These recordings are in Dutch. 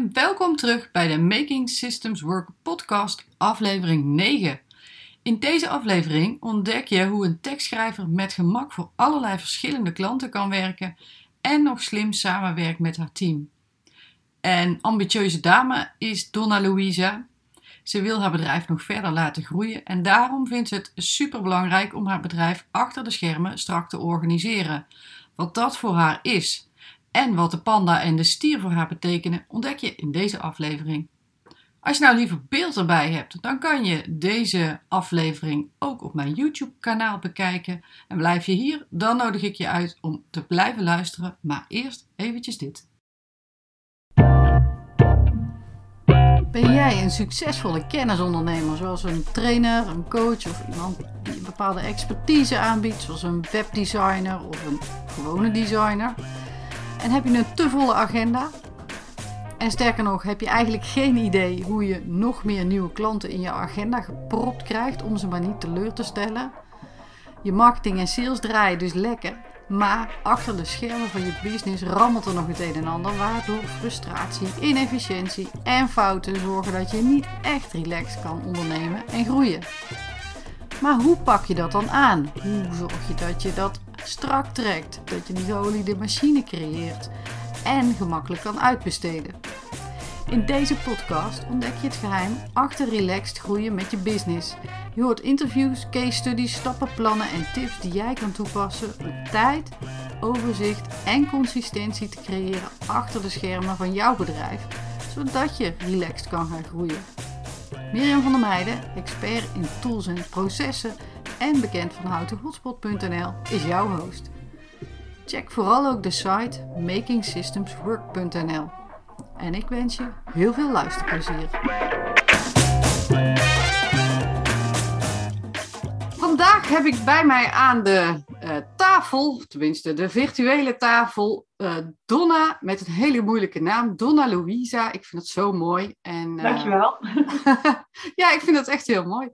en welkom terug bij de Making Systems Work podcast, aflevering 9. In deze aflevering ontdek je hoe een tekstschrijver met gemak voor allerlei verschillende klanten kan werken en nog slim samenwerkt met haar team. En ambitieuze dame is Donna Louisa. Ze wil haar bedrijf nog verder laten groeien en daarom vindt ze het superbelangrijk om haar bedrijf achter de schermen strak te organiseren. Wat dat voor haar is en wat de panda en de stier voor haar betekenen, ontdek je in deze aflevering. Als je nou liever beeld erbij hebt, dan kan je deze aflevering ook op mijn YouTube-kanaal bekijken. En blijf je hier, dan nodig ik je uit om te blijven luisteren. Maar eerst eventjes dit. Ben jij een succesvolle kennisondernemer, zoals een trainer, een coach of iemand die een bepaalde expertise aanbiedt, zoals een webdesigner of een gewone designer? En heb je een te volle agenda? En sterker nog, heb je eigenlijk geen idee hoe je nog meer nieuwe klanten in je agenda gepropt krijgt om ze maar niet teleur te stellen? Je marketing en sales draaien dus lekker, maar achter de schermen van je business rammelt er nog het een en ander, waardoor frustratie, inefficiëntie en fouten zorgen dat je niet echt relaxed kan ondernemen en groeien. Maar hoe pak je dat dan aan? Hoe zorg je dat je dat strak trekt, dat je die geoliede machine creëert en gemakkelijk kan uitbesteden? In deze podcast ontdek je het geheim achter relaxed groeien met je business. Je hoort interviews, case studies, stappenplannen en tips die jij kan toepassen om tijd, overzicht en consistentie te creëren achter de schermen van jouw bedrijf, zodat je relaxed kan gaan groeien. Mirjam van der Meijden, expert in tools en processen en bekend van houtenhotspot.nl, is jouw host. Check vooral ook de site makingsystemswork.nl. En ik wens je heel veel luisterplezier. Heb ik bij mij aan de uh, tafel, tenminste de virtuele tafel, uh, Donna met een hele moeilijke naam, Donna Louisa. Ik vind het zo mooi. En, uh, Dankjewel. ja, ik vind het echt heel mooi.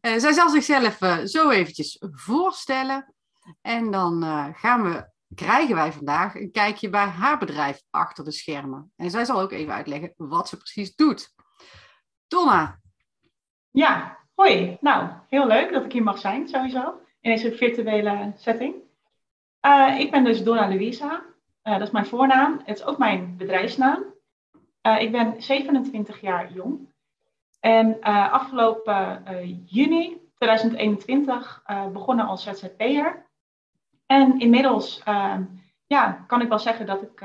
zij zal zichzelf zo eventjes voorstellen. En dan gaan we krijgen wij vandaag een kijkje bij haar bedrijf achter de schermen. En zij zal ook even uitleggen wat ze precies doet. Donna. Ja, hoi. Nou, heel leuk dat ik hier mag zijn, sowieso, in deze virtuele setting. Uh, ik ben dus Donna Luisa. Uh, dat is mijn voornaam. Het is ook mijn bedrijfsnaam. Uh, ik ben 27 jaar jong. En afgelopen juni 2021 begonnen als ZZP'er. En inmiddels uh, ja, kan ik wel zeggen dat ik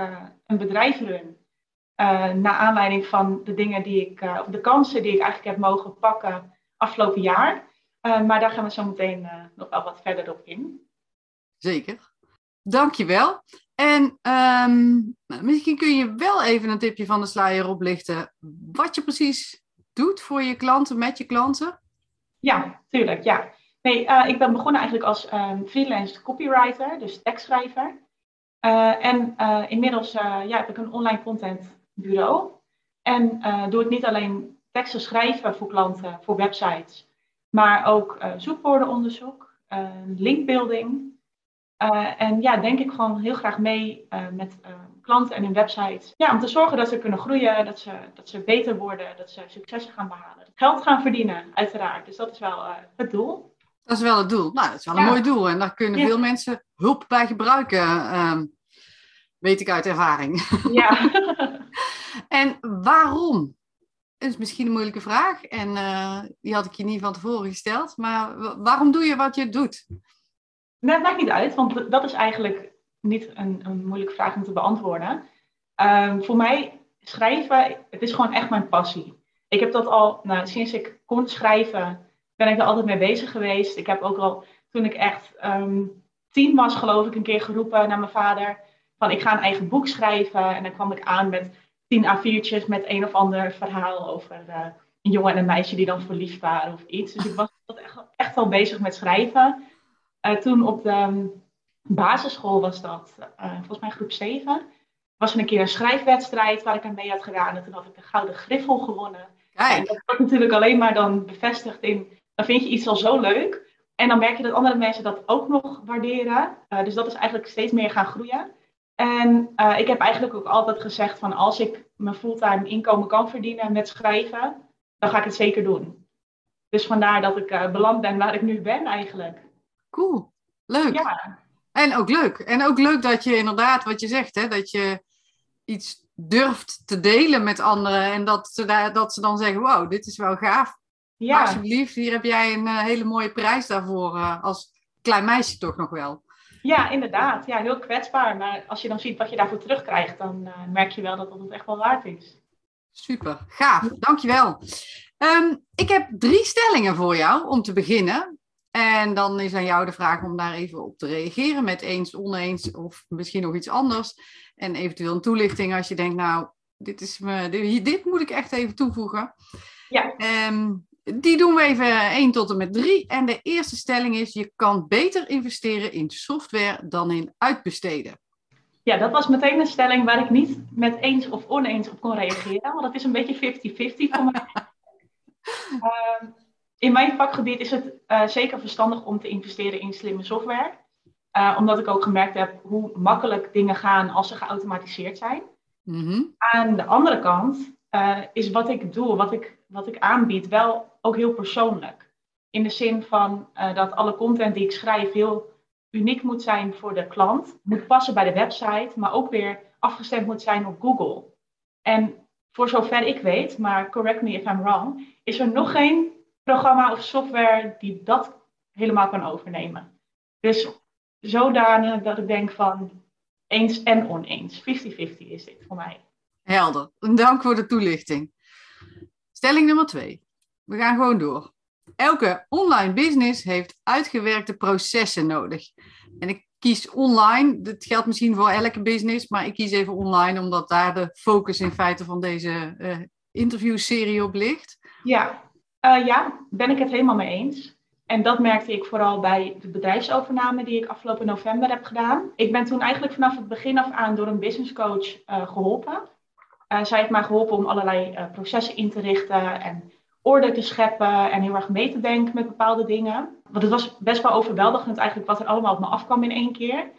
een bedrijf run. Naar aanleiding van de dingen die ik, eh, of de kansen die ik eigenlijk heb mogen pakken afgelopen jaar. maar daar gaan we zo meteen nog wel wat verder op in. Zeker. Dankjewel. En um, misschien kun je wel even een tipje van de sluier oplichten. Wat je precies doet voor je klanten, met je klanten? Ja, tuurlijk. Ja. Nee, uh, ik ben begonnen eigenlijk als um, freelance copywriter, dus tekstschrijver. En inmiddels ja, heb ik een online content bureau. En doe ik niet alleen teksten schrijven voor klanten, voor websites, maar ook zoekwoordenonderzoek, linkbuilding. en ja, denk ik gewoon heel graag mee met klanten en hun websites. Ja, om te zorgen dat ze kunnen groeien, dat ze, dat ze beter worden, dat ze successen gaan behalen. Geld gaan verdienen, uiteraard. Dus dat is wel het doel. Dat is wel het doel. Nou, dat is wel een mooi doel. En daar kunnen veel mensen hulp bij gebruiken, um, weet ik uit ervaring. Ja. en waarom? Is misschien een moeilijke vraag. En uh, die had ik je niet van tevoren gesteld. Maar waarom doe je wat je doet? Nee, het maakt niet uit, want dat is eigenlijk niet een, een moeilijke vraag om te beantwoorden. Um, voor mij, schrijven, het is gewoon echt mijn passie. Ik heb dat al, nou, sinds ik kon schrijven, ben ik er altijd mee bezig geweest. Ik heb ook al, toen ik echt um, tien was, geloof ik, een keer geroepen naar mijn vader. Van ik ga een eigen boek schrijven. En dan kwam ik aan met tien A4'tjes met een of ander verhaal over uh, een jongen en een meisje die dan verliefd waren of iets. Dus ik was echt, echt al bezig met schrijven. Uh, toen op de um, basisschool was dat, uh, volgens mij groep 7, was er een keer een schrijfwedstrijd waar ik aan mee had gedaan. En toen had ik een gouden griffel gewonnen. En dat wordt natuurlijk alleen maar dan bevestigd in dan vind je iets al zo leuk. En dan merk je dat andere mensen dat ook nog waarderen. Dus dat is eigenlijk steeds meer gaan groeien. En ik heb eigenlijk ook altijd gezegd van als ik mijn fulltime inkomen kan verdienen met schrijven, dan ga ik het zeker doen. Dus vandaar dat ik uh, beland ben waar ik nu ben eigenlijk. Cool, leuk. Ja. En ook leuk. En ook leuk dat je inderdaad, wat je zegt, hè, dat je iets durft te delen met anderen. En dat ze, dat ze dan zeggen, wow, dit is wel gaaf. Ja. Alsjeblieft, hier heb jij een uh, hele mooie prijs daarvoor. Als klein meisje toch nog wel. Ja, inderdaad. Ja, heel kwetsbaar. Maar als je dan ziet wat je daarvoor terugkrijgt, dan uh, merk je wel dat dat het echt wel waard is. Super, gaaf. Dankjewel. Um, ik heb drie stellingen voor jou om te beginnen. En dan is aan jou de vraag om daar even op te reageren met eens, oneens of misschien nog iets anders. En eventueel een toelichting als je denkt, nou, dit, is me, dit, dit moet ik echt even toevoegen. Ja. Um, die doen we even 1 tot en met 3. En de eerste stelling is: je kan beter investeren in software dan in uitbesteden. Ja, dat was meteen een stelling waar ik niet met eens of oneens op kon reageren. Want dat is een beetje 50-50 voor mij. uh, in mijn vakgebied is het uh, zeker verstandig om te investeren in slimme software. Uh, omdat ik ook gemerkt heb hoe makkelijk dingen gaan als ze geautomatiseerd zijn. Mm -hmm. Aan de andere kant uh, is wat ik doe, wat ik, wat ik aanbied, wel ook heel persoonlijk. In de zin van dat alle content die ik schrijf heel uniek moet zijn voor de klant, moet passen bij de website, maar ook weer afgestemd moet zijn op Google. En voor zover ik weet, maar correct me if I'm wrong, is er nog geen programma of software die dat helemaal kan overnemen. Dus zodanig dat ik denk van eens en oneens. 50-50 is dit voor mij. Helder. Dank voor de toelichting. Stelling nummer twee. We gaan gewoon door. Elke online business heeft uitgewerkte processen nodig. En ik kies online. Dat geldt misschien voor elke business, maar ik kies even online omdat daar de focus in feite van deze uh, interviewserie op ligt. Ja. Uh, ja, ben ik het helemaal mee eens. En dat merkte ik vooral bij de bedrijfsovername die ik afgelopen november heb gedaan. Ik ben toen eigenlijk vanaf het begin af aan door een businesscoach uh, geholpen. Uh, zij heeft mij geholpen om allerlei processen in te richten en orde te scheppen en heel erg mee te denken met bepaalde dingen. Want het was best wel overweldigend eigenlijk wat er allemaal op me afkwam in één keer.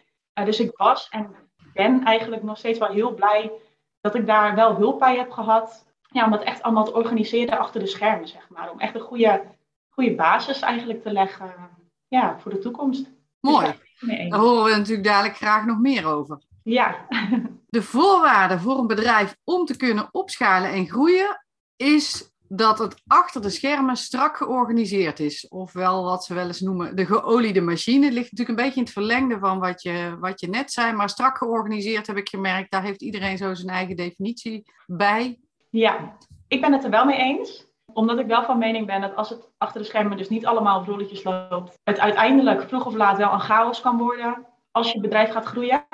dus ik was en ben eigenlijk nog steeds wel heel blij dat ik daar wel hulp bij heb gehad ja, om het echt allemaal te organiseren achter de schermen, zeg maar. Om echt een goede, goede basis eigenlijk te leggen ja, voor de toekomst. Mooi. Dus Daar horen we natuurlijk dadelijk graag nog meer over. Ja. De voorwaarde voor een bedrijf om te kunnen opschalen en groeien is dat het achter de schermen strak georganiseerd is. Ofwel wat ze wel eens noemen de geoliede machine. Het ligt natuurlijk een beetje in het verlengde van wat je, wat je net zei. Maar strak georganiseerd heb ik gemerkt. Daar heeft iedereen zo zijn eigen definitie bij. Ja, ik ben het er wel mee eens. Omdat ik wel van mening ben dat als het achter de schermen dus niet allemaal op rolletjes loopt, het uiteindelijk vroeg of laat wel een chaos kan worden als je bedrijf gaat groeien.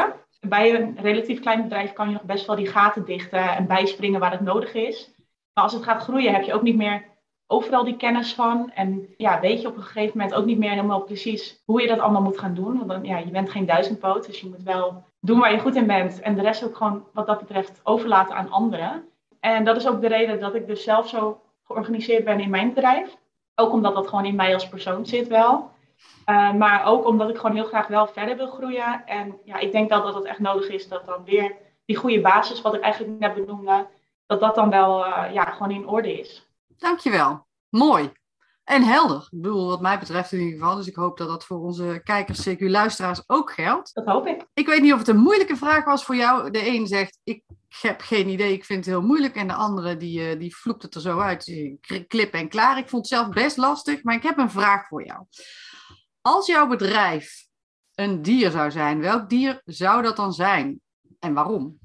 Bij een relatief klein bedrijf kan je nog best wel die gaten dichten en bijspringen waar het nodig is. Maar als het gaat groeien, heb je ook niet meer overal die kennis van. En ja, weet je op een gegeven moment ook niet meer helemaal precies hoe je dat allemaal moet gaan doen. Want dan, ja, je bent geen duizendpoot, dus je moet wel doen waar je goed in bent. En de rest ook gewoon wat dat betreft overlaten aan anderen. En dat is ook de reden dat ik dus zelf zo georganiseerd ben in mijn bedrijf. Ook omdat dat gewoon in mij als persoon zit wel. Uh, maar ook omdat ik gewoon heel graag wel verder wil groeien. En ja, ik denk dat, dat het echt nodig is dat dan weer die goede basis, wat ik eigenlijk net benoemde, dat dat dan wel uh, ja, gewoon in orde is. Dankjewel. Mooi. En helder. Ik bedoel, wat mij betreft in ieder geval. Dus ik hoop dat dat voor onze kijkers, CQ luisteraars ook geldt. Dat hoop ik. Ik weet niet of het een moeilijke vraag was voor jou. De een zegt, ik heb geen idee, ik vind het heel moeilijk. En de andere, die, uh, die vloept het er zo uit. Klip en klaar. Ik vond het zelf best lastig, maar ik heb een vraag voor jou. Als jouw bedrijf een dier zou zijn, welk dier zou dat dan zijn? En waarom?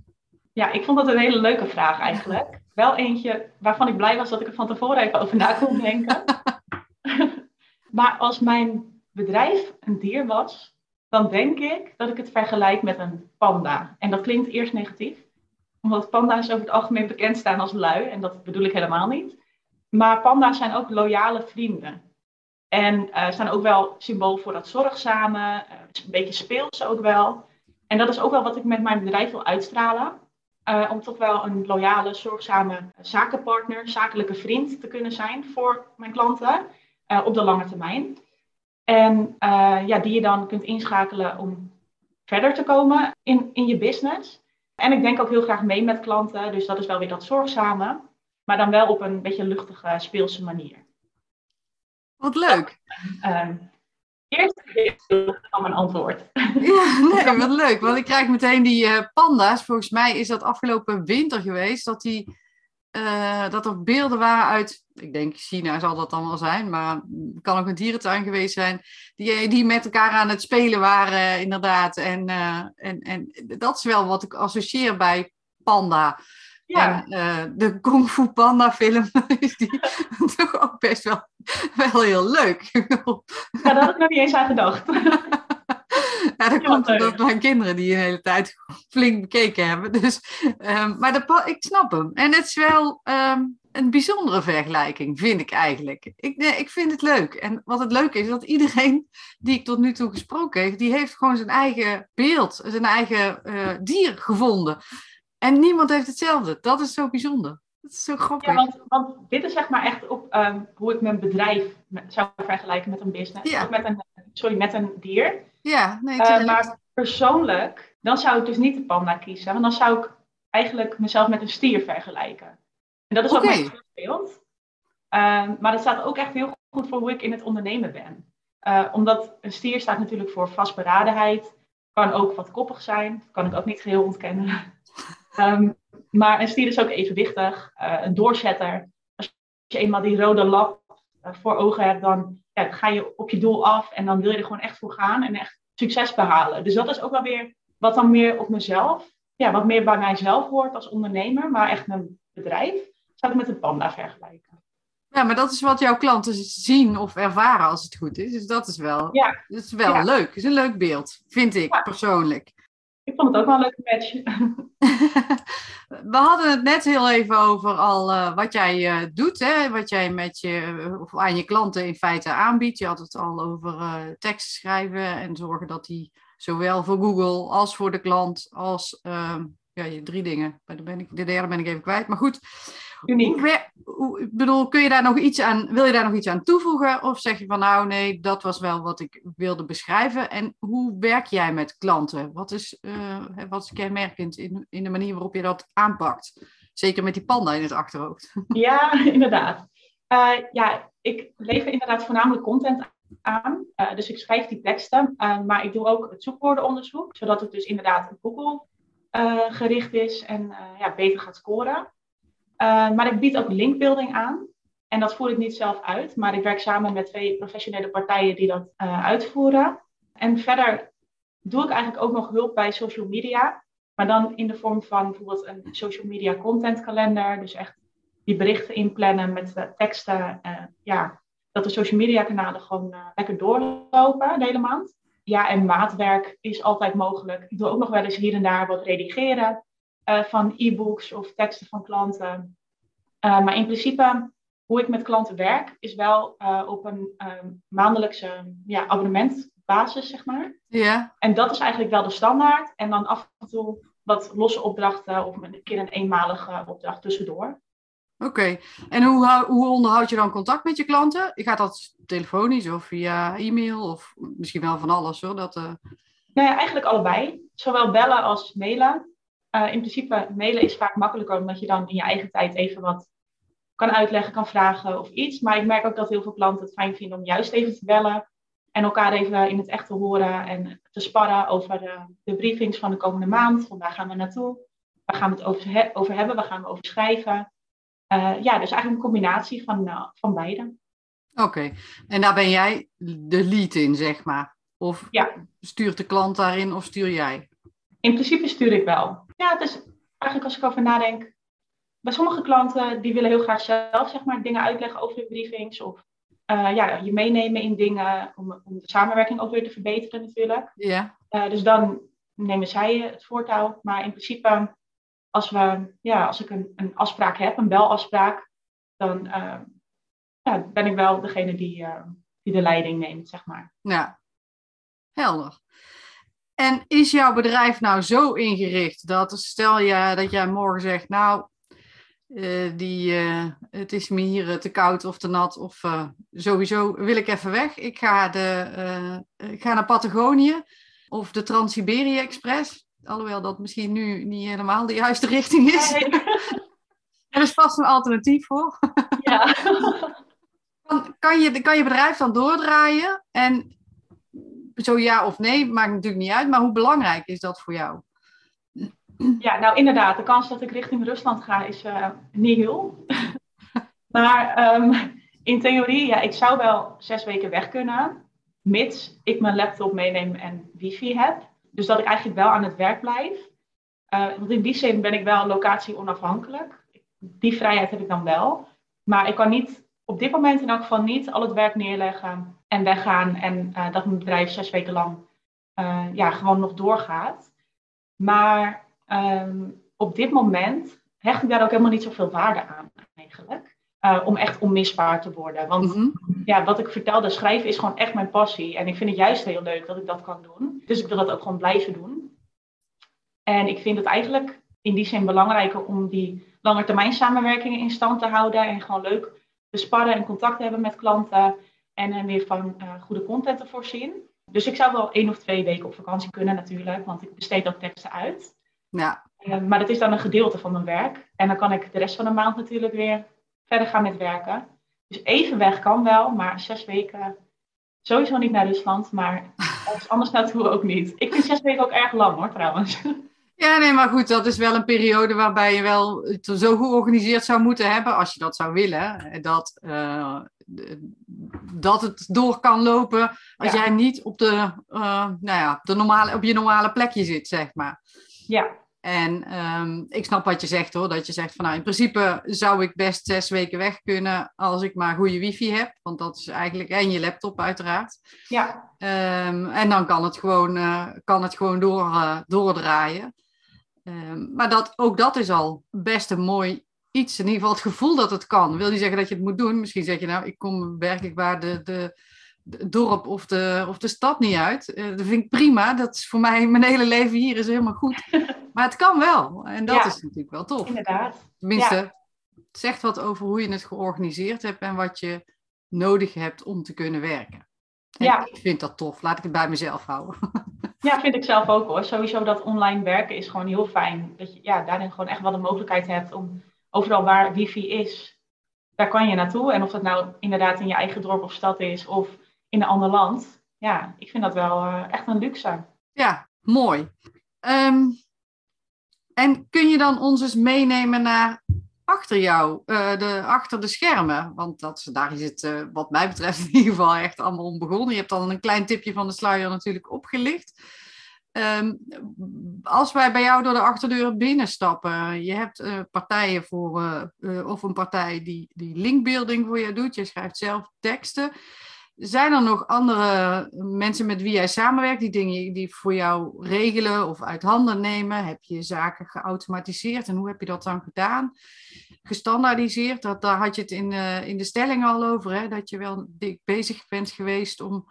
Ja, ik vond dat een hele leuke vraag eigenlijk. Wel eentje waarvan ik blij was dat ik er van tevoren even over na kon denken. maar als mijn bedrijf een dier was, dan denk ik dat ik het vergelijk met een panda. En dat klinkt eerst negatief, omdat panda's over het algemeen bekend staan als lui. En dat bedoel ik helemaal niet. Maar panda's zijn ook loyale vrienden. En uh, staan ook wel symbool voor dat zorgzame, uh, een beetje speels ook wel. En dat is ook wel wat ik met mijn bedrijf wil uitstralen. Uh, om toch wel een loyale, zorgzame zakenpartner, zakelijke vriend te kunnen zijn voor mijn klanten op de lange termijn. En ja, die je dan kunt inschakelen om verder te komen in, in je business. En ik denk ook heel graag mee met klanten, dus dat is wel weer dat zorgzame, maar dan wel op een beetje luchtige, speelse manier. Wat leuk. Uh, eerst van mijn antwoord. Ja, nee, wat leuk. Want ik krijg meteen die uh, panda's. Volgens mij is dat afgelopen winter geweest, dat, die, uh, dat er beelden waren uit, ik denk China zal dat dan wel zijn, maar het kan ook een dierentuin geweest zijn, die, die met elkaar aan het spelen waren, inderdaad. En, en, en dat is wel wat ik associeer bij panda. Ja. En uh, de Kung Fu Panda film is die toch ook best wel, wel heel leuk. Ja, daar had ik nog niet eens aan gedacht. Ja, dat komt omdat mijn kinderen die een hele tijd flink bekeken hebben. Dus, um, maar de, ik snap hem. En het is wel um, een bijzondere vergelijking, vind ik eigenlijk. Ik, nee, ik vind het leuk. En wat het leuke is, dat iedereen die ik tot nu toe gesproken heb, die heeft gewoon zijn eigen beeld, zijn eigen uh, dier gevonden. En niemand heeft hetzelfde. Dat is zo bijzonder. Dat is zo grappig. Ja, want, want dit is zeg maar echt op um, hoe ik mijn bedrijf zou vergelijken met een business. Ja. Of met een, sorry, met een dier. Ja, nee, uh, maar persoonlijk, dan zou ik dus niet de panda kiezen. Want dan zou ik eigenlijk mezelf met een stier vergelijken. En dat is ook Oké. mijn beeld. Uh, maar dat staat ook echt heel goed voor hoe ik in het ondernemen ben. Uh, omdat een stier staat natuurlijk voor vastberadenheid. Kan ook wat koppig zijn. Kan ik ook niet geheel ontkennen. Um, maar een stier is ook evenwichtig, uh, een doorzetter. Als je eenmaal die rode lap uh, voor ogen hebt, dan ja, ga je op je doel af en dan wil je er gewoon echt voor gaan en echt succes behalen. Dus dat is ook wel weer wat dan meer op mezelf, ja, wat meer bij mijzelf hoort als ondernemer, maar echt mijn bedrijf, zou ik met een panda vergelijken. Ja, maar dat is wat jouw klanten zien of ervaren als het goed is. Dus dat is wel, ja. dat is wel Ja. leuk. Het is een leuk beeld, vind ik Ja. persoonlijk. Ik vond het ook wel een leuke match. We hadden het net heel even over al uh, wat jij uh, doet, hè? wat jij met je, of aan je klanten in feite aanbiedt. Je had het al over uh, schrijven en zorgen dat die zowel voor Google als voor de klant als ehm, ja, je drie dingen. De, ben ik, de derde ben ik even kwijt, maar goed. Uniek. Hoe, hoe, ik bedoel, kun je daar nog iets aan, wil je daar nog iets aan toevoegen? Of zeg je van nou nee, dat was wel wat ik wilde beschrijven. En hoe werk jij met klanten? Wat is, uh, wat is kenmerkend in, in de manier waarop je dat aanpakt? Zeker met die panda in het achterhoofd. Ja, inderdaad. Uh, ja, ik lever inderdaad voornamelijk content aan. Uh, dus ik schrijf die teksten, maar ik doe ook het zoekwoordenonderzoek. Zodat het dus inderdaad op Google gericht is en ja, beter gaat scoren. Uh, maar ik bied ook linkbuilding aan. En dat voer ik niet zelf uit, maar ik werk samen met twee professionele partijen die dat uh, uitvoeren. En verder doe ik eigenlijk ook nog hulp bij social media. Maar dan in de vorm van bijvoorbeeld een social media content kalender. Dus echt die berichten inplannen met uh, teksten. ja, dat de social media kanalen gewoon lekker doorlopen de hele maand. Ja, en maatwerk is altijd mogelijk. Ik doe ook nog wel eens hier en daar wat redigeren. Uh, van e-books of teksten van klanten. Uh, maar in principe, hoe ik met klanten werk, is wel uh, op een maandelijkse ja, abonnementbasis, zeg maar. Ja. En dat is eigenlijk wel de standaard. En dan af en toe wat losse opdrachten of een keer een eenmalige opdracht tussendoor. Oké, okay. en hoe, hoe onderhoud je dan contact met je klanten? Gaat dat telefonisch of via e-mail of misschien wel van alles hoor? Dat, uh... Nee, eigenlijk allebei. Zowel bellen als mailen. Uh, in principe, mailen is vaak makkelijker omdat je dan in je eigen tijd even wat kan uitleggen, kan vragen of iets. Maar ik merk ook dat heel veel klanten het fijn vinden om juist even te bellen en elkaar even in het echt te horen en te sparren over de, de briefings van de komende maand. Van waar gaan we naartoe? Waar gaan we het over, he over hebben? Waar gaan we over schrijven? Uh, ja, dus eigenlijk een combinatie van, uh, van beide. Oké, okay. en daar ben jij de lead in, zeg maar? Of ja. stuurt de klant daarin of stuur jij? In principe stuur ik wel. Ja, het is eigenlijk als ik over nadenk. Bij sommige klanten die willen heel graag zelf zeg maar, dingen uitleggen over de briefings. Of uh, ja, je meenemen in dingen om, om de samenwerking ook weer te verbeteren natuurlijk. Ja. Uh, dus dan nemen zij het voortouw. Maar in principe, als, we, ja, als ik een, een afspraak heb, een belafspraak, dan uh, ja, ben ik wel degene die, die de leiding neemt, zeg maar. Ja, helder. En is jouw bedrijf nou zo ingericht dat stel je dat jij morgen zegt, nou, uh, die, uh, het is me hier te koud of te nat of uh, sowieso wil ik even weg. Ik ga, de, ik ga naar Patagonië. of de Trans-Siberië Express. Alhoewel dat misschien nu niet helemaal de juiste richting is. Nee. er is vast een alternatief voor. Ja. kan, kan, je, kan je bedrijf dan doordraaien? En zo ja of nee, maakt natuurlijk niet uit. Maar hoe belangrijk is dat voor jou? Ja, nou inderdaad, de kans dat ik richting Rusland ga is uh, niet heel. maar ehm, in theorie, ja, ik zou wel zes weken weg kunnen, mits ik mijn laptop meeneem en wifi heb. Dus dat ik eigenlijk wel aan het werk blijf. Uh, want in die zin ben ik wel locatie onafhankelijk. Die vrijheid heb ik dan wel. Maar ik kan niet, op dit moment in elk geval niet, al het werk neerleggen en weggaan. En uh, dat mijn bedrijf zes weken lang ja, gewoon nog doorgaat. Maar Ehm, op dit moment hecht ik daar ook helemaal niet zoveel waarde aan eigenlijk. Uh, om echt onmisbaar te worden. Want mhm. ja, wat ik vertelde, schrijven is gewoon echt mijn passie. En ik vind het juist heel leuk dat ik dat kan doen. Dus ik wil dat ook gewoon blijven doen. En ik vind het eigenlijk in die zin belangrijker om die langetermijn samenwerkingen in stand te houden. En gewoon leuk te sparren en contact te hebben met klanten. En hen weer van uh, goede content te voorzien. Dus ik zou wel één of twee weken op vakantie kunnen natuurlijk. Want ik besteed ook teksten uit. Ja. Uh, maar dat is dan een gedeelte van mijn werk. En dan kan ik de rest van de maand natuurlijk weer verder gaan met werken. Dus even weg kan wel, maar zes weken sowieso niet naar Rusland. Maar anders naartoe ook niet. Ik vind zes weken ook erg lang hoor, trouwens. Ja, nee, maar goed, dat is wel een periode waarbij je wel het zo georganiseerd zou moeten hebben, als je dat zou willen, dat, uh, dat het door kan lopen als jij niet op, de, uh, nou ja, de normale, op je normale plekje zit, zeg maar. Ja. En um, ik snap wat je zegt hoor, dat je zegt van nou in principe zou ik best zes weken weg kunnen als ik maar goede wifi heb, want dat is eigenlijk, en je laptop uiteraard. Ja. Um, en dan kan het gewoon, uh, kan het gewoon door, doordraaien. Um, maar dat, ook dat is al best een mooi iets, in ieder geval het gevoel dat het kan. Wil niet zeggen dat je het moet doen, misschien zeg je nou ik kom werkelijk waar de, de dorp of de, of de stad niet uit. Uh, dat vind ik prima. Dat is voor mij, mijn hele leven hier is helemaal goed. Maar het kan wel. En dat is natuurlijk wel tof. Inderdaad. Tenminste, het zegt wat over hoe je het georganiseerd hebt en wat je nodig hebt om te kunnen werken. ja. Ik vind dat tof. Laat ik het bij mezelf houden. Ja, vind ik zelf ook hoor. Sowieso dat online werken is gewoon heel fijn. Dat je ja, daarin gewoon echt wel de mogelijkheid hebt om overal waar wifi is, daar kan je naartoe. En of dat nou inderdaad in je eigen dorp of stad is of in een ander land. Ja, ik vind dat wel uh, echt een luxe. Ja, mooi. Um, en kun je dan ons eens meenemen naar achter jou, uh, de, achter de schermen? Want dat, daar is het, uh, wat mij betreft, in ieder geval echt allemaal om begonnen. Je hebt al een klein tipje van de sluier natuurlijk opgelicht. Um, als wij bij jou door de achterdeur binnenstappen, je hebt uh, partijen voor, of een partij die, die linkbuilding voor je doet, je schrijft zelf teksten. Zijn er nog andere mensen met wie jij samenwerkt, die dingen die voor jou regelen of uit handen nemen? Heb je zaken geautomatiseerd en hoe heb je dat dan gedaan? Gestandaardiseerd, dat, daar had je het in, in de stelling al over, hè? dat je wel bezig bent geweest om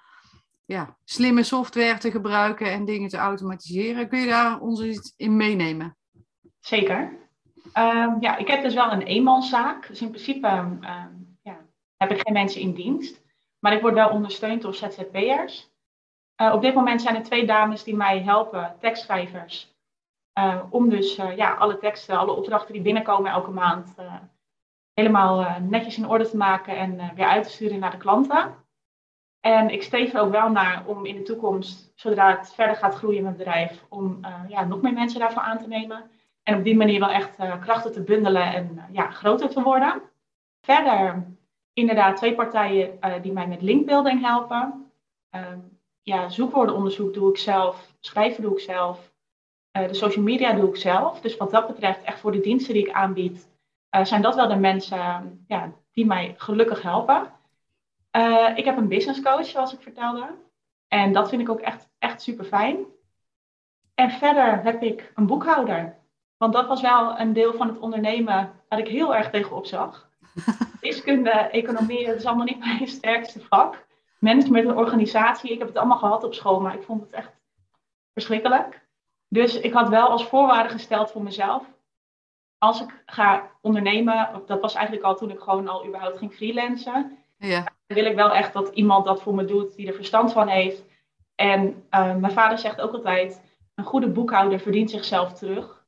ja, slimme software te gebruiken en dingen te automatiseren. Kun je daar ons iets in meenemen? Zeker. Um, ja, ik heb dus wel een eenmanszaak. Dus in principe um, ja, heb ik geen mensen in dienst. Maar ik word wel ondersteund door ZZP'ers. Uh, op dit moment zijn er twee dames die mij helpen, tekstschrijvers. Uh, om dus uh, ja, alle teksten, alle opdrachten die binnenkomen elke maand helemaal netjes in orde te maken en weer uit te sturen naar de klanten. En ik streef er ook wel naar om in de toekomst, zodra het verder gaat groeien met het bedrijf, om ja, nog meer mensen daarvoor aan te nemen. En op die manier wel echt krachten te bundelen en ja, groter te worden. Verder inderdaad twee partijen die mij met linkbuilding helpen. Uh, ja, zoekwoordenonderzoek doe ik zelf, schrijven doe ik zelf, de social media doe ik zelf. Dus wat dat betreft, echt voor de diensten die ik aanbied, eh, zijn dat wel de mensen ja, die mij gelukkig helpen. Ik heb een business coach, zoals ik vertelde. En dat vind ik ook echt, echt super fijn. En verder heb ik een boekhouder. Want dat was wel een deel van het ondernemen waar ik heel erg tegenop zag. Wiskunde, economie, dat is allemaal niet mijn sterkste vak. Management en organisatie, ik heb het allemaal gehad op school, maar ik vond het echt verschrikkelijk. Dus ik had wel als voorwaarde gesteld voor mezelf, als ik ga ondernemen, dat was eigenlijk al toen ik gewoon al überhaupt ging freelancen, ja. Wil ik wel echt dat iemand dat voor me doet, die er verstand van heeft. En eh, mijn vader zegt ook altijd, een goede boekhouder verdient zichzelf terug.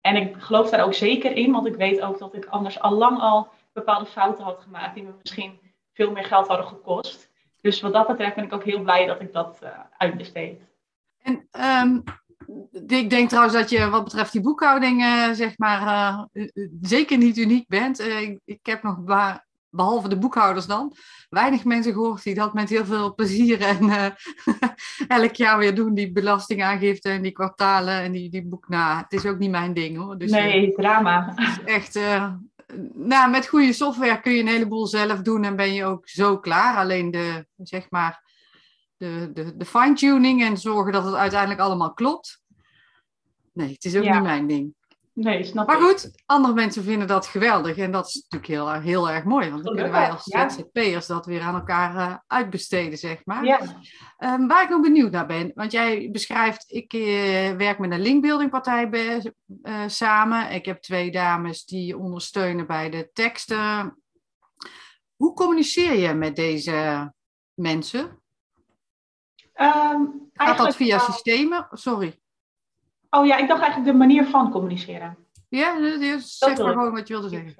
En ik geloof daar ook zeker in, want ik weet ook dat ik anders al lang al bepaalde fouten had gemaakt die me misschien veel meer geld hadden gekost. Dus wat dat betreft ben ik ook heel blij dat ik dat uh, uitbesteed. En um, ik denk trouwens dat je wat betreft die boekhouding, uh, zeg maar, zeker niet uniek bent. Ik, ik, heb nog, behalve de boekhouders dan, weinig mensen gehoord die dat met heel veel plezier en elk jaar weer doen, die belastingaangifte en die kwartalen en die, die boek. Nou, het is ook niet mijn ding hoor. Dus, nee, drama. Echt, nou, met goede software kun je een heleboel zelf doen en ben je ook zo klaar. Alleen de, zeg maar, de, de, de fine-tuning en zorgen dat het uiteindelijk allemaal klopt. Nee, het is ook niet mijn ding. Nee, snap maar goed, andere mensen vinden dat geweldig. En dat is natuurlijk heel, heel erg mooi. Want dan kunnen wij als ja. ZZP'ers dat weer aan elkaar uh, uitbesteden, zeg maar. Ja. Um, waar ik nog benieuwd naar ben. Want jij beschrijft, ik uh, werk met een linkbuildingpartij uh, samen. Ik heb twee dames die ondersteunen bij de teksten. Hoe communiceer je met deze mensen? Um, Gaat dat via systemen? Sorry. Oh ja, ik dacht eigenlijk de manier van communiceren. Ja, dus zeg maar gewoon wat je wilde zeggen.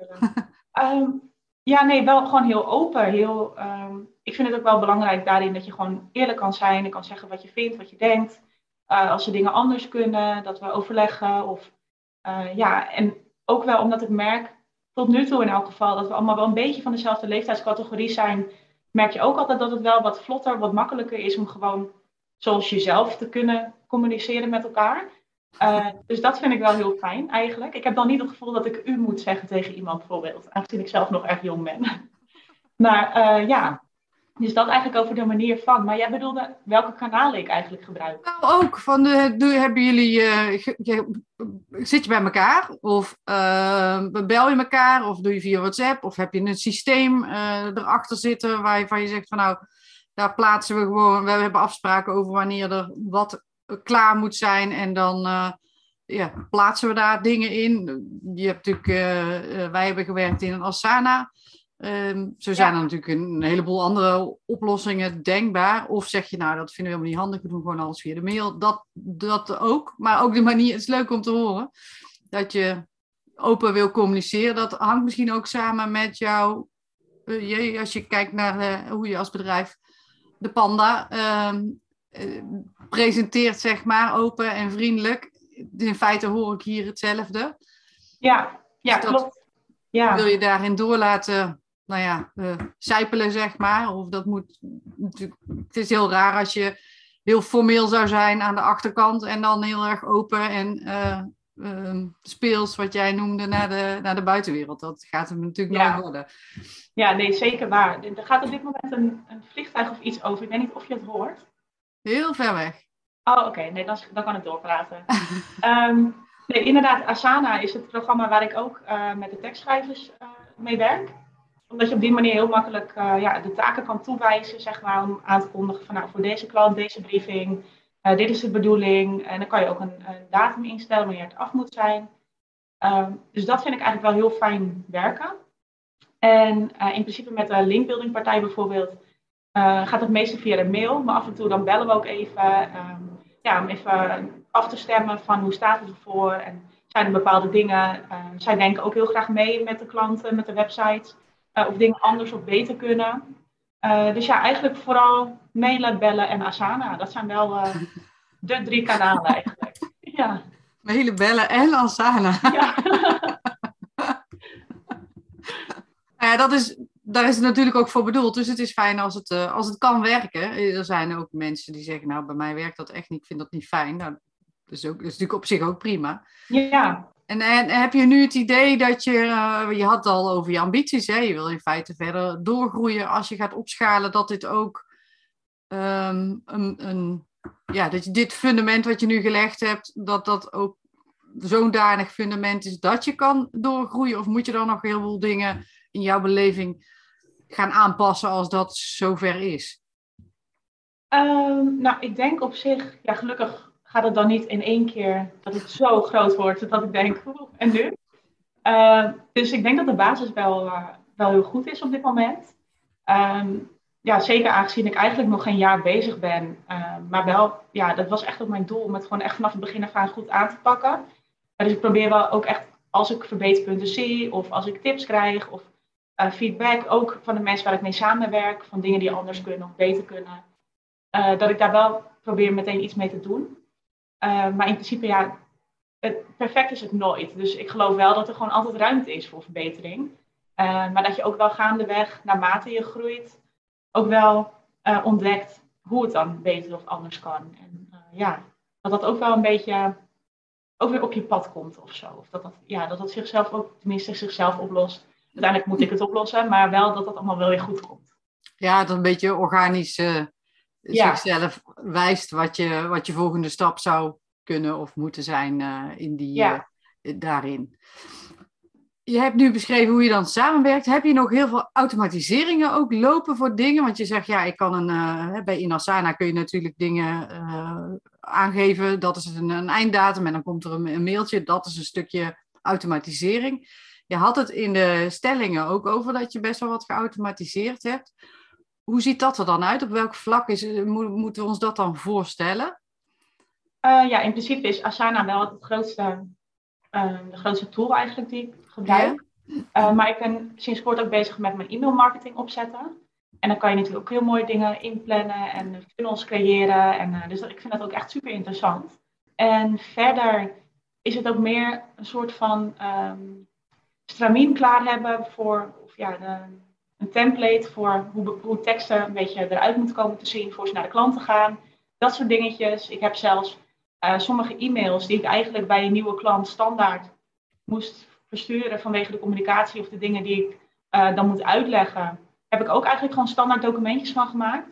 um, ja, nee, wel gewoon heel open. Heel, um, ik vind het ook wel belangrijk daarin dat je gewoon eerlijk kan zijn. Je kan zeggen wat je vindt, wat je denkt. Uh, als er dingen anders kunnen, dat we overleggen. Of, uh, ja, en ook wel omdat ik merk, tot nu toe in elk geval, dat we allemaal wel een beetje van dezelfde leeftijdscategorie zijn. Merk je ook altijd dat het wel wat vlotter, wat makkelijker is om gewoon zoals jezelf te kunnen communiceren met elkaar. Uh, dus dat vind ik wel heel fijn eigenlijk. Ik heb dan niet het gevoel dat ik u moet zeggen tegen iemand bijvoorbeeld, aangezien ik zelf nog erg jong ben. maar uh, ja, dus dat eigenlijk over de manier van. Maar jij bedoelde welke kanalen ik eigenlijk gebruik? Nou, ook. Van de, de, hebben jullie, je, zit je bij elkaar? Of bel je elkaar? Of doe je via WhatsApp? Of heb je een systeem erachter zitten waarvan je zegt van nou, daar plaatsen we gewoon, we hebben afspraken over wanneer er wat klaar moet zijn. En dan uh, ja, plaatsen we daar dingen in. Je hebt natuurlijk, uh, wij hebben gewerkt in een Asana. Um, zo zijn er natuurlijk een, heleboel andere oplossingen denkbaar. Of zeg je, nou, dat vinden we helemaal niet handig, we doen gewoon alles via de mail. Dat, dat ook. Maar ook de manier, het is leuk om te horen dat je open wil communiceren. Dat hangt misschien ook samen met jou, uh, als je kijkt naar uh, hoe je als bedrijf de panda uh, presenteert, zeg maar, open en vriendelijk. In feite hoor ik hier hetzelfde. Ja, ja dus klopt. Ja. Wil je daarin door laten, nou ja, uh, zijpelen, zeg maar. Of dat moet natuurlijk, het is heel raar als je heel formeel zou zijn aan de achterkant en dan heel erg open en uh, uh, speels, wat jij noemde, naar de, naar de buitenwereld. Dat gaat hem natuurlijk ja. nooit worden. Ja, nee, zeker waar. Er gaat op dit moment een, een vliegtuig of iets over. Ik weet niet of je het hoort. Heel ver weg. Oh, oké. Nee, dan, dan kan ik doorpraten. um, nee, inderdaad, Asana is het programma waar ik ook uh, met de tekstschrijvers uh, mee werk. Omdat je op die manier heel makkelijk uh, ja, de taken kan toewijzen, zeg maar, om aan te kondigen van nou, voor deze klant, deze briefing, dit is de bedoeling. En dan kan je ook een, een datum instellen wanneer het af moet zijn. Um, dus dat vind ik eigenlijk wel heel fijn werken. En in principe met de linkbuilding partij bijvoorbeeld uh, gaat het meestal via de mail, maar af en toe dan bellen we ook even. Um, ja, om even af te stemmen van hoe staat het ervoor en zijn er bepaalde dingen. Uh, zij denken ook heel graag mee met de klanten, met de website, uh, of dingen anders of beter kunnen. dus ja, eigenlijk vooral mailen, bellen en Asana. Dat zijn wel de drie kanalen eigenlijk. ja. Mailen, bellen en Asana. Ja. ja, dat is daar is het natuurlijk ook voor bedoeld. Dus het is fijn als het, uh, als het kan werken. Er zijn ook mensen die zeggen, nou, bij mij werkt dat echt niet. Ik vind dat niet fijn. Nou, dat, is ook, dat is natuurlijk op zich ook prima. Ja. En, en heb je nu het idee dat je, uh, je had het al over je ambities, hè? je wil in feite verder doorgroeien als je gaat opschalen, dat dit ook um, een, een, ja, dat je dit fundament wat je nu gelegd hebt, dat dat ook zo'n danig fundament is dat je kan doorgroeien? Of moet je dan nog heel veel dingen in jouw beleving gaan aanpassen als dat zover is? Um, nou, ik denk op zich, ja, gelukkig gaat het dan niet in één keer dat het zo groot wordt dat ik denk, en nu? Uh, dus ik denk dat de basis wel, uh, wel heel goed is op dit moment. Um, ja, zeker aangezien ik eigenlijk nog geen jaar bezig ben. Maar wel, ja, dat was echt ook mijn doel om het gewoon echt vanaf het begin af aan goed aan te pakken. dus ik probeer wel ook echt, als ik verbeterpunten zie of als ik tips krijg of uh, feedback, ook van de mensen waar ik mee samenwerk, van dingen die anders kunnen of beter kunnen, uh, dat ik daar wel probeer meteen iets mee te doen. maar in principe, ja, het, perfect is het nooit. Dus ik geloof wel dat er gewoon altijd ruimte is voor verbetering. maar dat je ook wel gaandeweg, naarmate je groeit, ook wel ontdekt hoe het dan beter of anders kan. En ja, dat dat ook wel een beetje ook weer op je pad komt of zo. Of dat dat, ja, dat dat zichzelf ook, tenminste zichzelf oplost. Uiteindelijk moet ik het oplossen, maar wel dat dat allemaal wel weer goed komt. Ja, dat een beetje organisch uh, zichzelf wijst wat je, wat je volgende stap zou kunnen of moeten zijn in die, ja. daarin je hebt nu beschreven hoe je dan samenwerkt. Heb je nog heel veel automatiseringen ook lopen voor dingen? Want je zegt, ja, ik kan een, bij Inasana kun je natuurlijk dingen aangeven. Dat is een, een, einddatum en dan komt er een, een, mailtje. Dat is een stukje automatisering. Je had het in de stellingen ook over dat je best wel wat geautomatiseerd hebt. Hoe ziet dat er dan uit? Op welk vlak is, moeten we ons dat dan voorstellen? Uh, ja, in principe is Asana wel het grootste Ehm, de grootste tool eigenlijk die ik gebruik. Uh, maar ik ben sinds kort ook bezig met mijn e-mailmarketing opzetten. En dan kan je natuurlijk ook heel mooie dingen inplannen en funnels creëren. En, dus ik vind dat ook echt super interessant. En verder is het ook meer een soort van um, stramien klaar hebben voor of ja, de, een template voor hoe, hoe teksten een beetje eruit moeten komen te zien voor ze naar de klanten gaan. Dat soort dingetjes. Ik heb zelfs uh, sommige e-mails die ik eigenlijk bij een nieuwe klant standaard moest versturen vanwege de communicatie of de dingen die ik uh, dan moet uitleggen, heb ik ook eigenlijk gewoon standaard documentjes van gemaakt.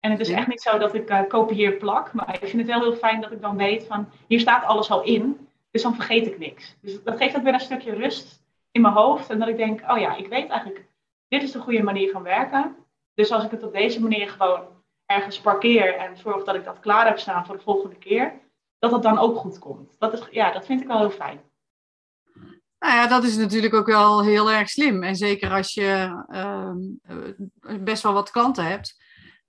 En het is echt niet zo dat ik uh, kopieer plak, maar ik vind het wel heel fijn dat ik dan weet van hier staat alles al in, dus dan vergeet ik niks. Dus dat geeft ook weer een stukje rust in mijn hoofd en dat ik denk, oh ja, ik weet eigenlijk, dit is de goede manier van werken. Dus als ik het op deze manier gewoon ergens parkeer en zorg dat ik dat klaar heb staan voor de volgende keer, dat het dan ook goed komt. Dat, is, ja, dat vind ik wel heel fijn. Nou ja, dat is natuurlijk ook wel heel erg slim. En zeker als je ehm, eh, best wel wat klanten hebt.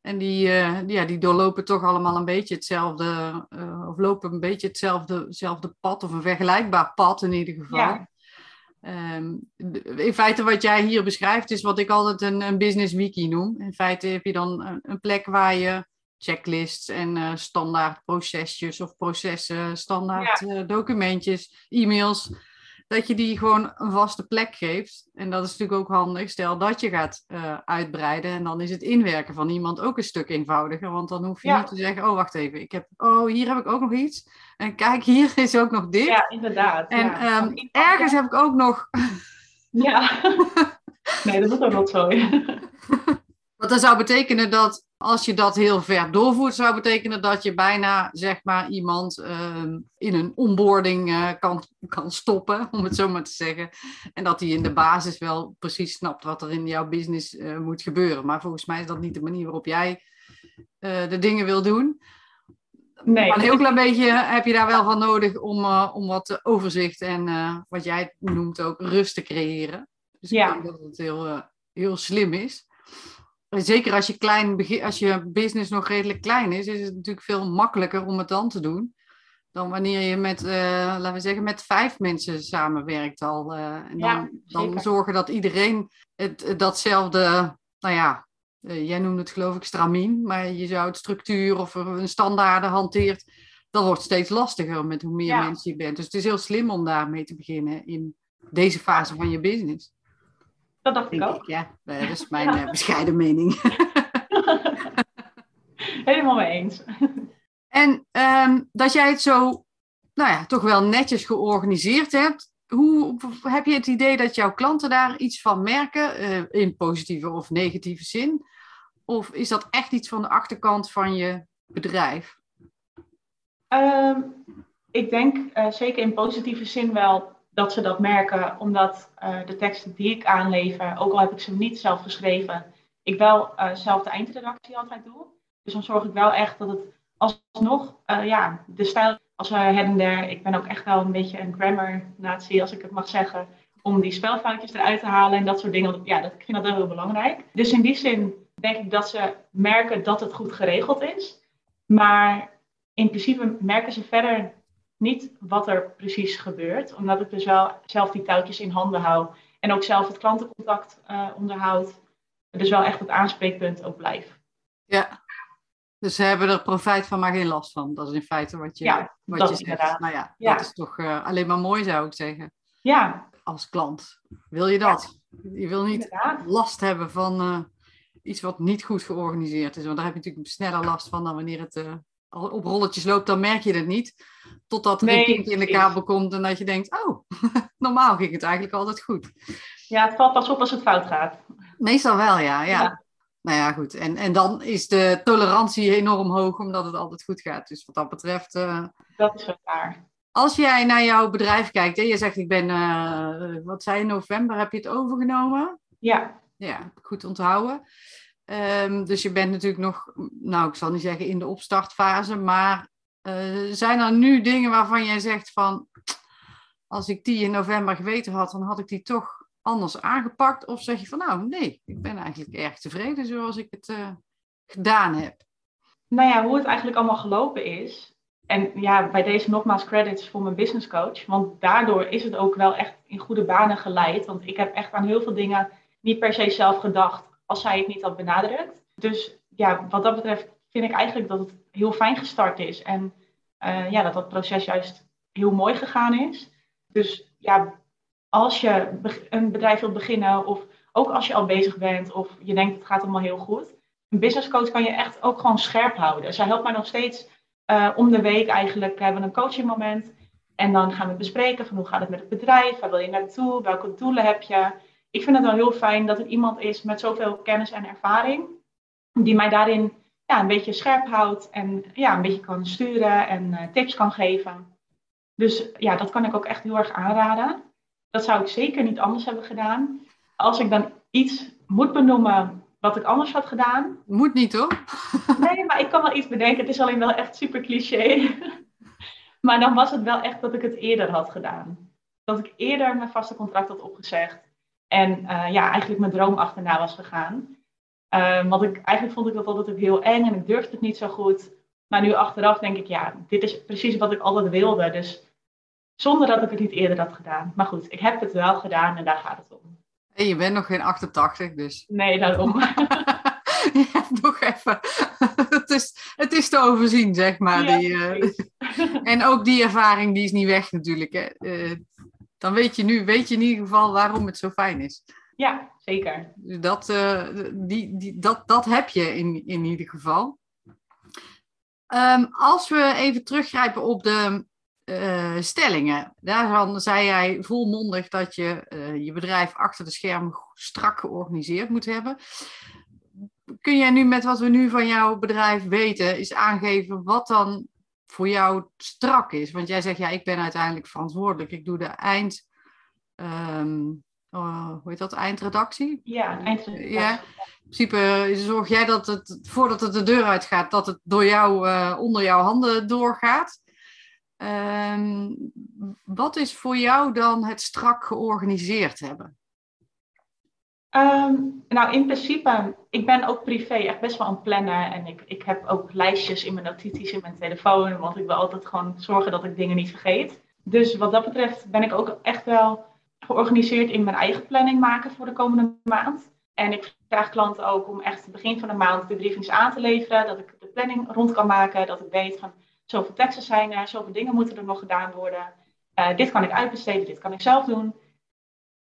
En die, uh, ja, die doorlopen toch allemaal een beetje hetzelfde, uh, of lopen een beetje hetzelfde, hetzelfde pad, of een vergelijkbaar pad in ieder geval. Ja. Um, in feite wat jij hier beschrijft is wat ik altijd een, een business wiki noem. In feite heb je dan een, een plek waar je checklists en uh, standaard procesjes of processen, standaard uh, documentjes, e-mails, dat je die gewoon een vaste plek geeft. En dat is natuurlijk ook handig. Stel dat je gaat uh, uitbreiden en dan is het inwerken van iemand ook een stuk eenvoudiger. Want dan hoef je niet te zeggen, oh wacht even, ik heb, oh hier heb ik ook nog iets. En kijk, hier is ook nog dit. Ja, inderdaad. En ja. um, ergens heb ik ook nog... ja, nee, dat is ook wel zo. Want dat zou betekenen dat als je dat heel ver doorvoert, zou betekenen dat je bijna zeg maar iemand uh, in een onboarding uh, kan, kan stoppen, om het zo maar te zeggen. En dat hij in de basis wel precies snapt wat er in jouw business uh, moet gebeuren. Maar volgens mij is dat niet de manier waarop jij eh, de dingen wil doen. Nee. Maar een heel klein beetje heb je daar wel van nodig om, om wat overzicht en wat jij noemt ook rust te creëren. Dus ja. ik denk dat het heel, heel slim is zeker als je, klein, als je business nog redelijk klein is, is het natuurlijk veel makkelijker om het dan te doen. Dan wanneer je met, uh, laten we zeggen, met vijf mensen samenwerkt al. Uh, en dan, dan, zorgen dat iedereen het, datzelfde, nou ja, uh, jij noemt het geloof ik stramien, maar je zou het structuur of een standaarden hanteert. Dat wordt steeds lastiger met hoe meer mensen je bent. Dus het is heel slim om daarmee te beginnen in deze fase van je business. Dat dacht ik ook. ja, dat is mijn ja. Eh, bescheiden mening. Helemaal mee eens. En um, dat jij het zo, nou ja, toch wel netjes georganiseerd hebt. Hoe heb je het idee dat jouw klanten daar iets van merken, uh, in positieve of negatieve zin? Of is dat echt iets van de achterkant van je bedrijf? Um, ik denk uh, zeker in positieve zin wel dat ze dat merken, omdat uh, de teksten die ik aanlever, ook al heb ik ze niet zelf geschreven, ik wel uh, zelf de eindredactie altijd doe. Dus dan zorg ik wel echt dat het alsnog, uh, ja, de stijl als her en der, ik ben ook echt wel een beetje een grammar-natie, als ik het mag zeggen, om die spelfoutjes eruit te halen en dat soort dingen. Ja, dat, ik vind dat wel heel belangrijk. Dus in die zin denk ik dat ze merken dat het goed geregeld is. Maar in principe merken ze verder niet wat er precies gebeurt, omdat ik dus wel zelf die touwtjes in handen hou en ook zelf het klantencontact uh, onderhoud. Dus wel echt het aanspreekpunt ook blijf. Ja, dus ze hebben er profijt van, maar geen last van. Dat is in feite wat je, ja, wat dat je zegt. Inderdaad. Nou ja, ja, dat is toch uh, alleen maar mooi, zou ik zeggen. Ja. Als klant. Wil je dat? Je wil niet inderdaad. last hebben van uh, iets wat niet goed georganiseerd is. Want daar heb je natuurlijk sneller last van dan wanneer het op rolletjes loopt. Dan merk je het niet. Totdat er Nee, een kinkje in de kabel komt en dat je denkt, oh, normaal ging het eigenlijk altijd goed. Ja, het valt pas op als het fout gaat. Meestal wel, ja. ja. Ja. Nou ja, goed. En, en dan is de tolerantie enorm hoog, omdat het altijd goed gaat. Dus wat dat betreft, uh, Dat is waar. als jij naar jouw bedrijf kijkt, hè, je zegt ik ben, uh, wat zei je, november heb je het overgenomen? Ja, Ja, goed onthouden. Um, dus je bent natuurlijk nog, nou ik zal niet zeggen in de opstartfase, maar uh, zijn er nu dingen waarvan jij zegt van, als ik die in november geweten had, dan had ik die toch anders aangepakt? Of zeg je van nou nee, ik ben eigenlijk erg tevreden zoals ik het uh, gedaan heb? nou ja, hoe het eigenlijk allemaal gelopen is. En ja, bij deze nogmaals credits voor mijn business coach. Want daardoor is het ook wel echt in goede banen geleid. Want ik heb echt aan heel veel dingen niet per se zelf gedacht als zij het niet had benadrukt. Dus ja, wat dat betreft vind ik eigenlijk dat het heel fijn gestart is. En uh, ja, dat dat proces juist heel mooi gegaan is. Dus ja, als je een bedrijf wilt beginnen of ook als je al bezig bent of je denkt het gaat allemaal heel goed. Een business coach kan je echt ook gewoon scherp houden. Zij helpt mij nog steeds uh, om de week eigenlijk. We hebben een coaching moment en dan gaan we bespreken van hoe gaat het met het bedrijf, waar wil je naartoe, welke doelen heb je. Ik vind het wel heel fijn dat er iemand is met zoveel kennis en ervaring die mij daarin ja, een beetje scherp houdt en ja, een beetje kan sturen en uh, tips kan geven. Dus ja, dat kan ik ook echt heel erg aanraden. Dat zou ik zeker niet anders hebben gedaan. Als ik dan iets moet benoemen wat ik anders had gedaan. Moet niet hoor. Nee, maar ik kan wel iets bedenken. Het is alleen wel echt super cliché. Maar dan was het wel echt dat ik het eerder had gedaan. Dat ik eerder mijn vaste contract had opgezegd. En uh, ja, eigenlijk mijn droom achterna was gegaan. Uh, want ik, eigenlijk vond ik dat altijd ook heel eng en ik durfde het niet zo goed. Maar nu achteraf denk ik, ja, dit is precies wat ik altijd wilde. Dus zonder dat ik het niet eerder had gedaan. Maar goed, ik heb het wel gedaan en daar gaat het om. En je bent nog geen 88, dus. Nee, daarom. hebt nog even. het, is, het is te overzien, zeg maar. Ja, die, uh... en ook die ervaring, die is niet weg natuurlijk. Hè. Uh, dan weet je nu, weet je in ieder geval waarom het zo fijn is. Ja, zeker. Dat, uh, die, die, dat, dat heb je in, in ieder geval. Um, als we even teruggrijpen op de uh, stellingen. Daarvan zei jij volmondig dat je uh, je bedrijf achter de schermen strak georganiseerd moet hebben. Kun jij nu met wat we nu van jouw bedrijf weten, eens aangeven wat dan voor jou strak is? Want jij zegt, ja, ik ben uiteindelijk verantwoordelijk. Ik doe de eind... Um, uh, hoe heet dat? Eindredactie? Ja, eindredactie. Ja. In principe zorg jij dat het, voordat het de deur uitgaat, dat het door jou, uh, onder jouw handen doorgaat. Um, wat is voor jou dan het strak georganiseerd hebben? Um, nou, in principe, ik ben ook privé echt best wel een planner. En ik, ik heb ook lijstjes in mijn notities in mijn telefoon. Want ik wil altijd gewoon zorgen dat ik dingen niet vergeet. Dus wat dat betreft ben ik ook echt wel georganiseerd in mijn eigen planning maken voor de komende maand. En ik vraag klanten ook om echt begin van de maand de briefings aan te leveren. Dat ik de planning rond kan maken. Dat ik weet van zoveel teksten zijn er, zoveel dingen moeten er nog gedaan worden. Uh, dit kan ik uitbesteden, dit kan ik zelf doen.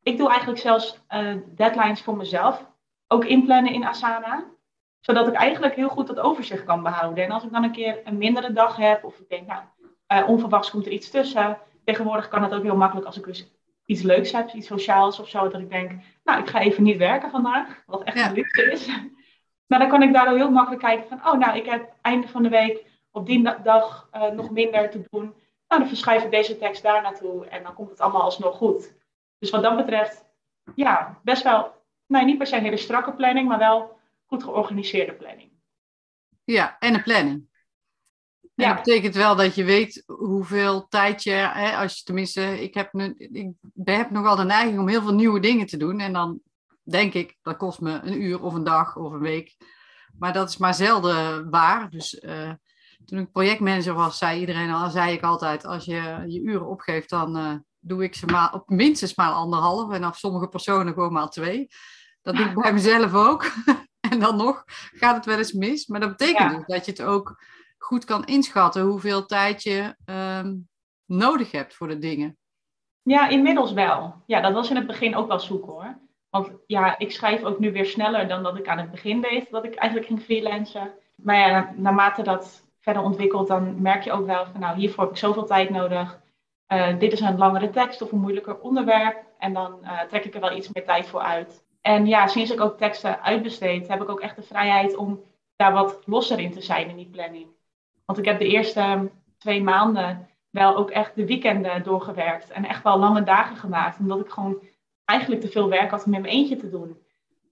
Ik doe eigenlijk zelfs uh, deadlines voor mezelf ook inplannen in Asana. Zodat ik eigenlijk heel goed dat overzicht kan behouden. En als ik dan een keer een mindere dag heb, of ik denk, nou, uh, onverwachts komt er iets tussen. Tegenwoordig kan het ook heel makkelijk als ik dus iets leuks heb, iets sociaals of zo. Dat ik denk, nou, ik ga even niet werken vandaag. Wat echt ja. een luxe is. Maar dan kan ik daardoor heel makkelijk kijken van, oh, nou, ik heb einde van de week op die dag uh, nog minder te doen. Nou, dan verschuif ik deze tekst daar naartoe en dan komt het allemaal alsnog goed. Dus wat dat betreft, ja, best wel, nou niet per se een hele strakke planning, maar wel goed georganiseerde planning. Ja, en een planning. En Ja. dat betekent wel dat je weet hoeveel tijd je, hè, als je tenminste, ik heb, nu, ik heb nogal de neiging om heel veel nieuwe dingen te doen. En dan denk ik, dat kost me een uur of een dag of een week Maar dat is maar zelden waar. Dus uh, toen ik projectmanager was, zei iedereen al, zei ik altijd, als je je uren opgeeft, dan uh, doe ik ze maar op minstens maar anderhalf. En af sommige personen gewoon maar twee. Dat doe ik bij mezelf ook. en dan nog gaat het wel eens mis. Maar dat betekent dus dat je het ook goed kan inschatten hoeveel tijd je um, nodig hebt voor de dingen. Ja, inmiddels wel. Ja, dat was in het begin ook wel zoeken hoor. Want ja, ik schrijf ook nu weer sneller dan dat ik aan het begin deed dat ik eigenlijk ging freelancen. Maar ja, naarmate dat verder ontwikkelt, dan merk je ook wel van nou, hiervoor heb ik zoveel tijd nodig. Uh, dit is een langere tekst of een moeilijker onderwerp. En dan uh, trek ik er wel iets meer tijd voor uit. En ja, sinds ik ook teksten uitbesteed, heb ik ook echt de vrijheid om daar wat losser in te zijn in die planning. Want ik heb de eerste twee maanden wel ook echt de weekenden doorgewerkt. En echt wel lange dagen gemaakt. Omdat ik gewoon eigenlijk te veel werk had om in mijn eentje te doen.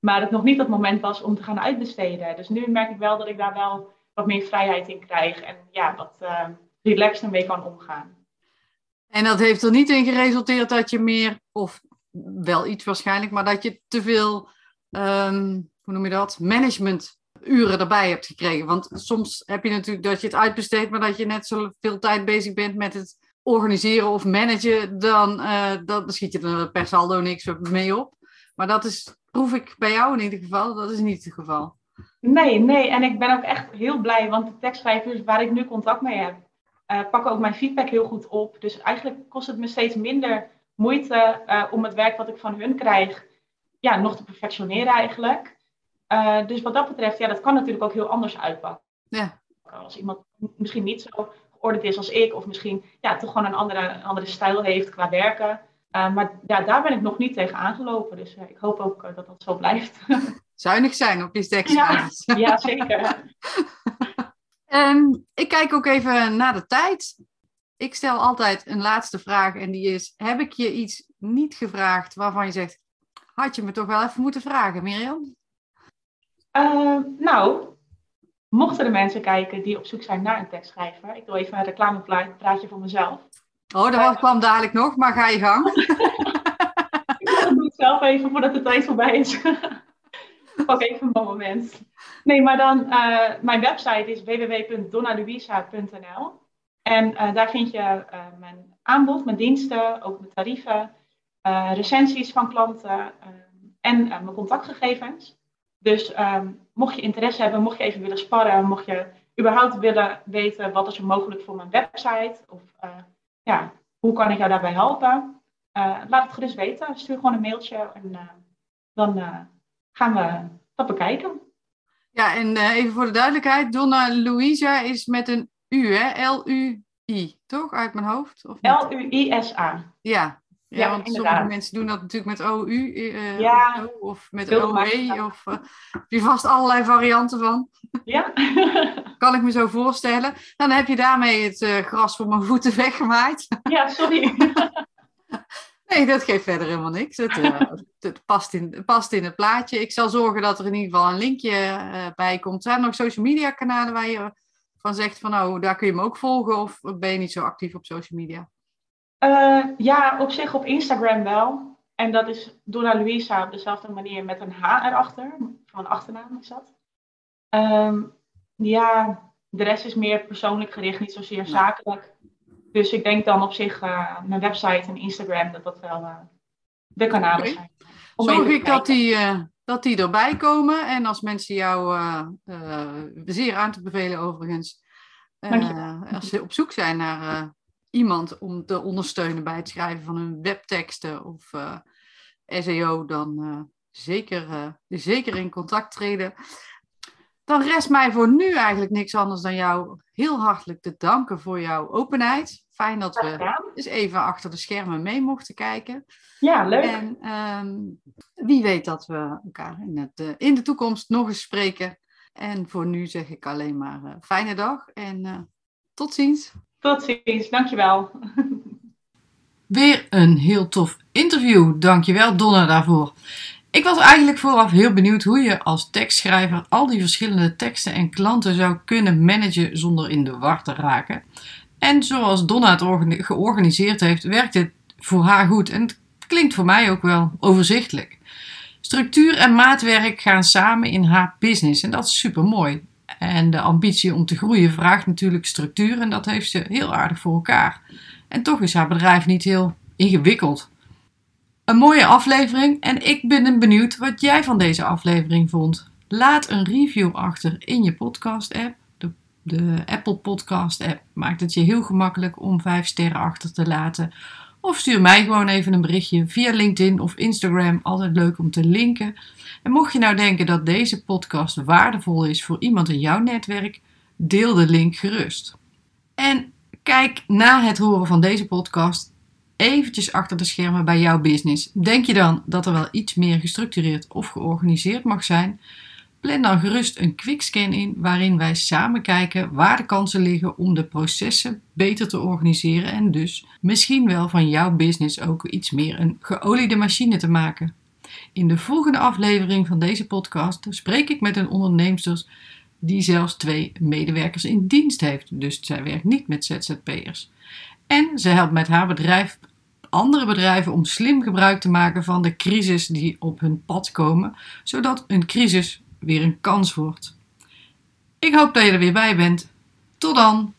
Maar het nog niet het moment was om te gaan uitbesteden. Dus nu merk ik wel dat ik daar wel wat meer vrijheid in krijg. En ja, wat relaxed mee kan omgaan. En dat heeft er niet in geresulteerd dat je meer, of wel iets waarschijnlijk, maar dat je te veel, um, hoe noem je dat, managementuren erbij hebt gekregen. Want soms heb je natuurlijk dat je het uitbesteedt, maar dat je net zoveel tijd bezig bent met het organiseren of managen, dan, uh, dan schiet je er per saldo niks mee op. Maar dat is, proef ik bij jou in ieder geval, dat is niet het geval. Nee, nee. En ik ben ook echt heel blij, want de tekstschrijvers waar ik nu contact mee heb, uh, pakken ook mijn feedback heel goed op. Dus eigenlijk kost het me steeds minder moeite uh, om het werk wat ik van hun krijg, ja, nog te perfectioneren eigenlijk. Uh, dus wat dat betreft, ja, dat kan natuurlijk ook heel anders uitpakken. Ja. Als iemand misschien niet zo geordend is als ik, of misschien ja, toch gewoon een andere, andere stijl heeft qua werken. Maar ja, daar ben ik nog niet tegen aangelopen. Dus ik hoop ook dat dat zo blijft. Zuinig zijn op je tekst. Ja, ja, zeker. en ik kijk ook even naar de tijd ik stel altijd een laatste vraag en die is: heb ik je iets niet gevraagd waarvan je zegt, had je me toch wel even moeten vragen, Mirjam? Uh, nou, mochten er mensen kijken die op zoek zijn naar een tekstschrijver, ik doe even een reclamepraatje voor mezelf. Oh, dat uh, kwam dadelijk nog, maar ga je gang. ik doe het zelf even voordat de tijd voorbij is. Pak even een moment. Nee, maar dan, uh, mijn website is www.donnaluisa.nl. En uh, daar vind je uh, mijn aanbod, mijn diensten, ook mijn tarieven, recensies van klanten en mijn contactgegevens. Dus um, mocht je interesse hebben, mocht je even willen sparren, mocht je überhaupt willen weten wat is er mogelijk voor mijn website of ja, hoe kan ik jou daarbij helpen, laat het gerust weten. Stuur gewoon een mailtje en dan gaan we dat bekijken. Ja, en even voor de duidelijkheid, Donna Louisa is met een U, hè? L-U-I, toch? Uit mijn hoofd? L-U-I-S-A. Ja. Ja, ja, want sommige mensen doen dat natuurlijk met OU uh, ja, of, met OE. Of uh, je vast allerlei varianten van. Ja. kan ik me zo voorstellen. Dan heb je daarmee het uh, gras voor mijn voeten weggemaaid. ja, sorry. nee, dat geeft verder helemaal niks. Het, het, past, in, past in het plaatje. Ik zal zorgen dat er in ieder geval een linkje bij komt. Zijn er nog social media kanalen waar je van zegt van nou, daar kun je me ook volgen of ben je niet zo actief op social media? Uh, ja, op zich op Instagram wel. En dat is Donna Luisa op dezelfde manier met een H erachter. Van een achternaam is dat. Um, ja, de rest is meer persoonlijk gericht, niet zozeer zakelijk. Dus ik denk dan op zich uh, mijn website en Instagram dat dat wel uh, de kanalen zijn. Zorg ik dat die, dat die erbij komen. En als mensen jou zeer aan te bevelen overigens, als ze op zoek zijn naar iemand om te ondersteunen bij het schrijven van hun webteksten of SEO, dan zeker, zeker in contact treden. Dan rest mij voor nu eigenlijk niks anders dan jou heel hartelijk te danken voor jouw openheid. Fijn dat we eens even achter de schermen mee mochten kijken. Ja, leuk. En um, wie weet dat we elkaar in, het, uh, in de toekomst nog eens spreken. En voor nu zeg ik alleen maar uh, fijne dag en uh, tot ziens. Tot ziens, dankjewel. Weer een heel tof interview. Dankjewel Donna daarvoor. Ik was eigenlijk vooraf heel benieuwd hoe je als tekstschrijver al die verschillende teksten en klanten zou kunnen managen zonder in de war te raken. En zoals Donna het georganiseerd heeft, werkt het voor haar goed en het klinkt voor mij ook wel overzichtelijk. Structuur en maatwerk gaan samen in haar business en dat is super mooi. En de ambitie om te groeien vraagt natuurlijk structuur en dat heeft ze heel aardig voor elkaar. En toch is haar bedrijf niet heel ingewikkeld. Een mooie aflevering en ik ben benieuwd wat jij van deze aflevering vond. Laat een review achter in je podcast-app. De, de Apple Podcast-app maakt het je heel gemakkelijk om 5 sterren achter te laten. Of stuur mij gewoon even een berichtje via LinkedIn of Instagram. Altijd leuk om te linken. En mocht je nou denken dat deze podcast waardevol is voor iemand in jouw netwerk, deel de link gerust. En kijk na het horen van deze podcast eventjes achter de schermen bij jouw business. Denk je dan dat er wel iets meer gestructureerd of georganiseerd mag zijn? Plan dan gerust een quickscan in waarin wij samen kijken waar de kansen liggen om de processen beter te organiseren en dus misschien wel van jouw business ook iets meer een geoliede machine te maken. In de volgende aflevering van deze podcast spreek ik met een onderneemster die zelfs twee medewerkers in dienst heeft. Dus zij werkt niet met ZZP'ers. En ze helpt met haar bedrijf andere bedrijven om slim gebruik te maken van de crisis die op hun pad komen, zodat een crisis weer een kans wordt. Ik hoop dat je er weer bij bent. Tot dan!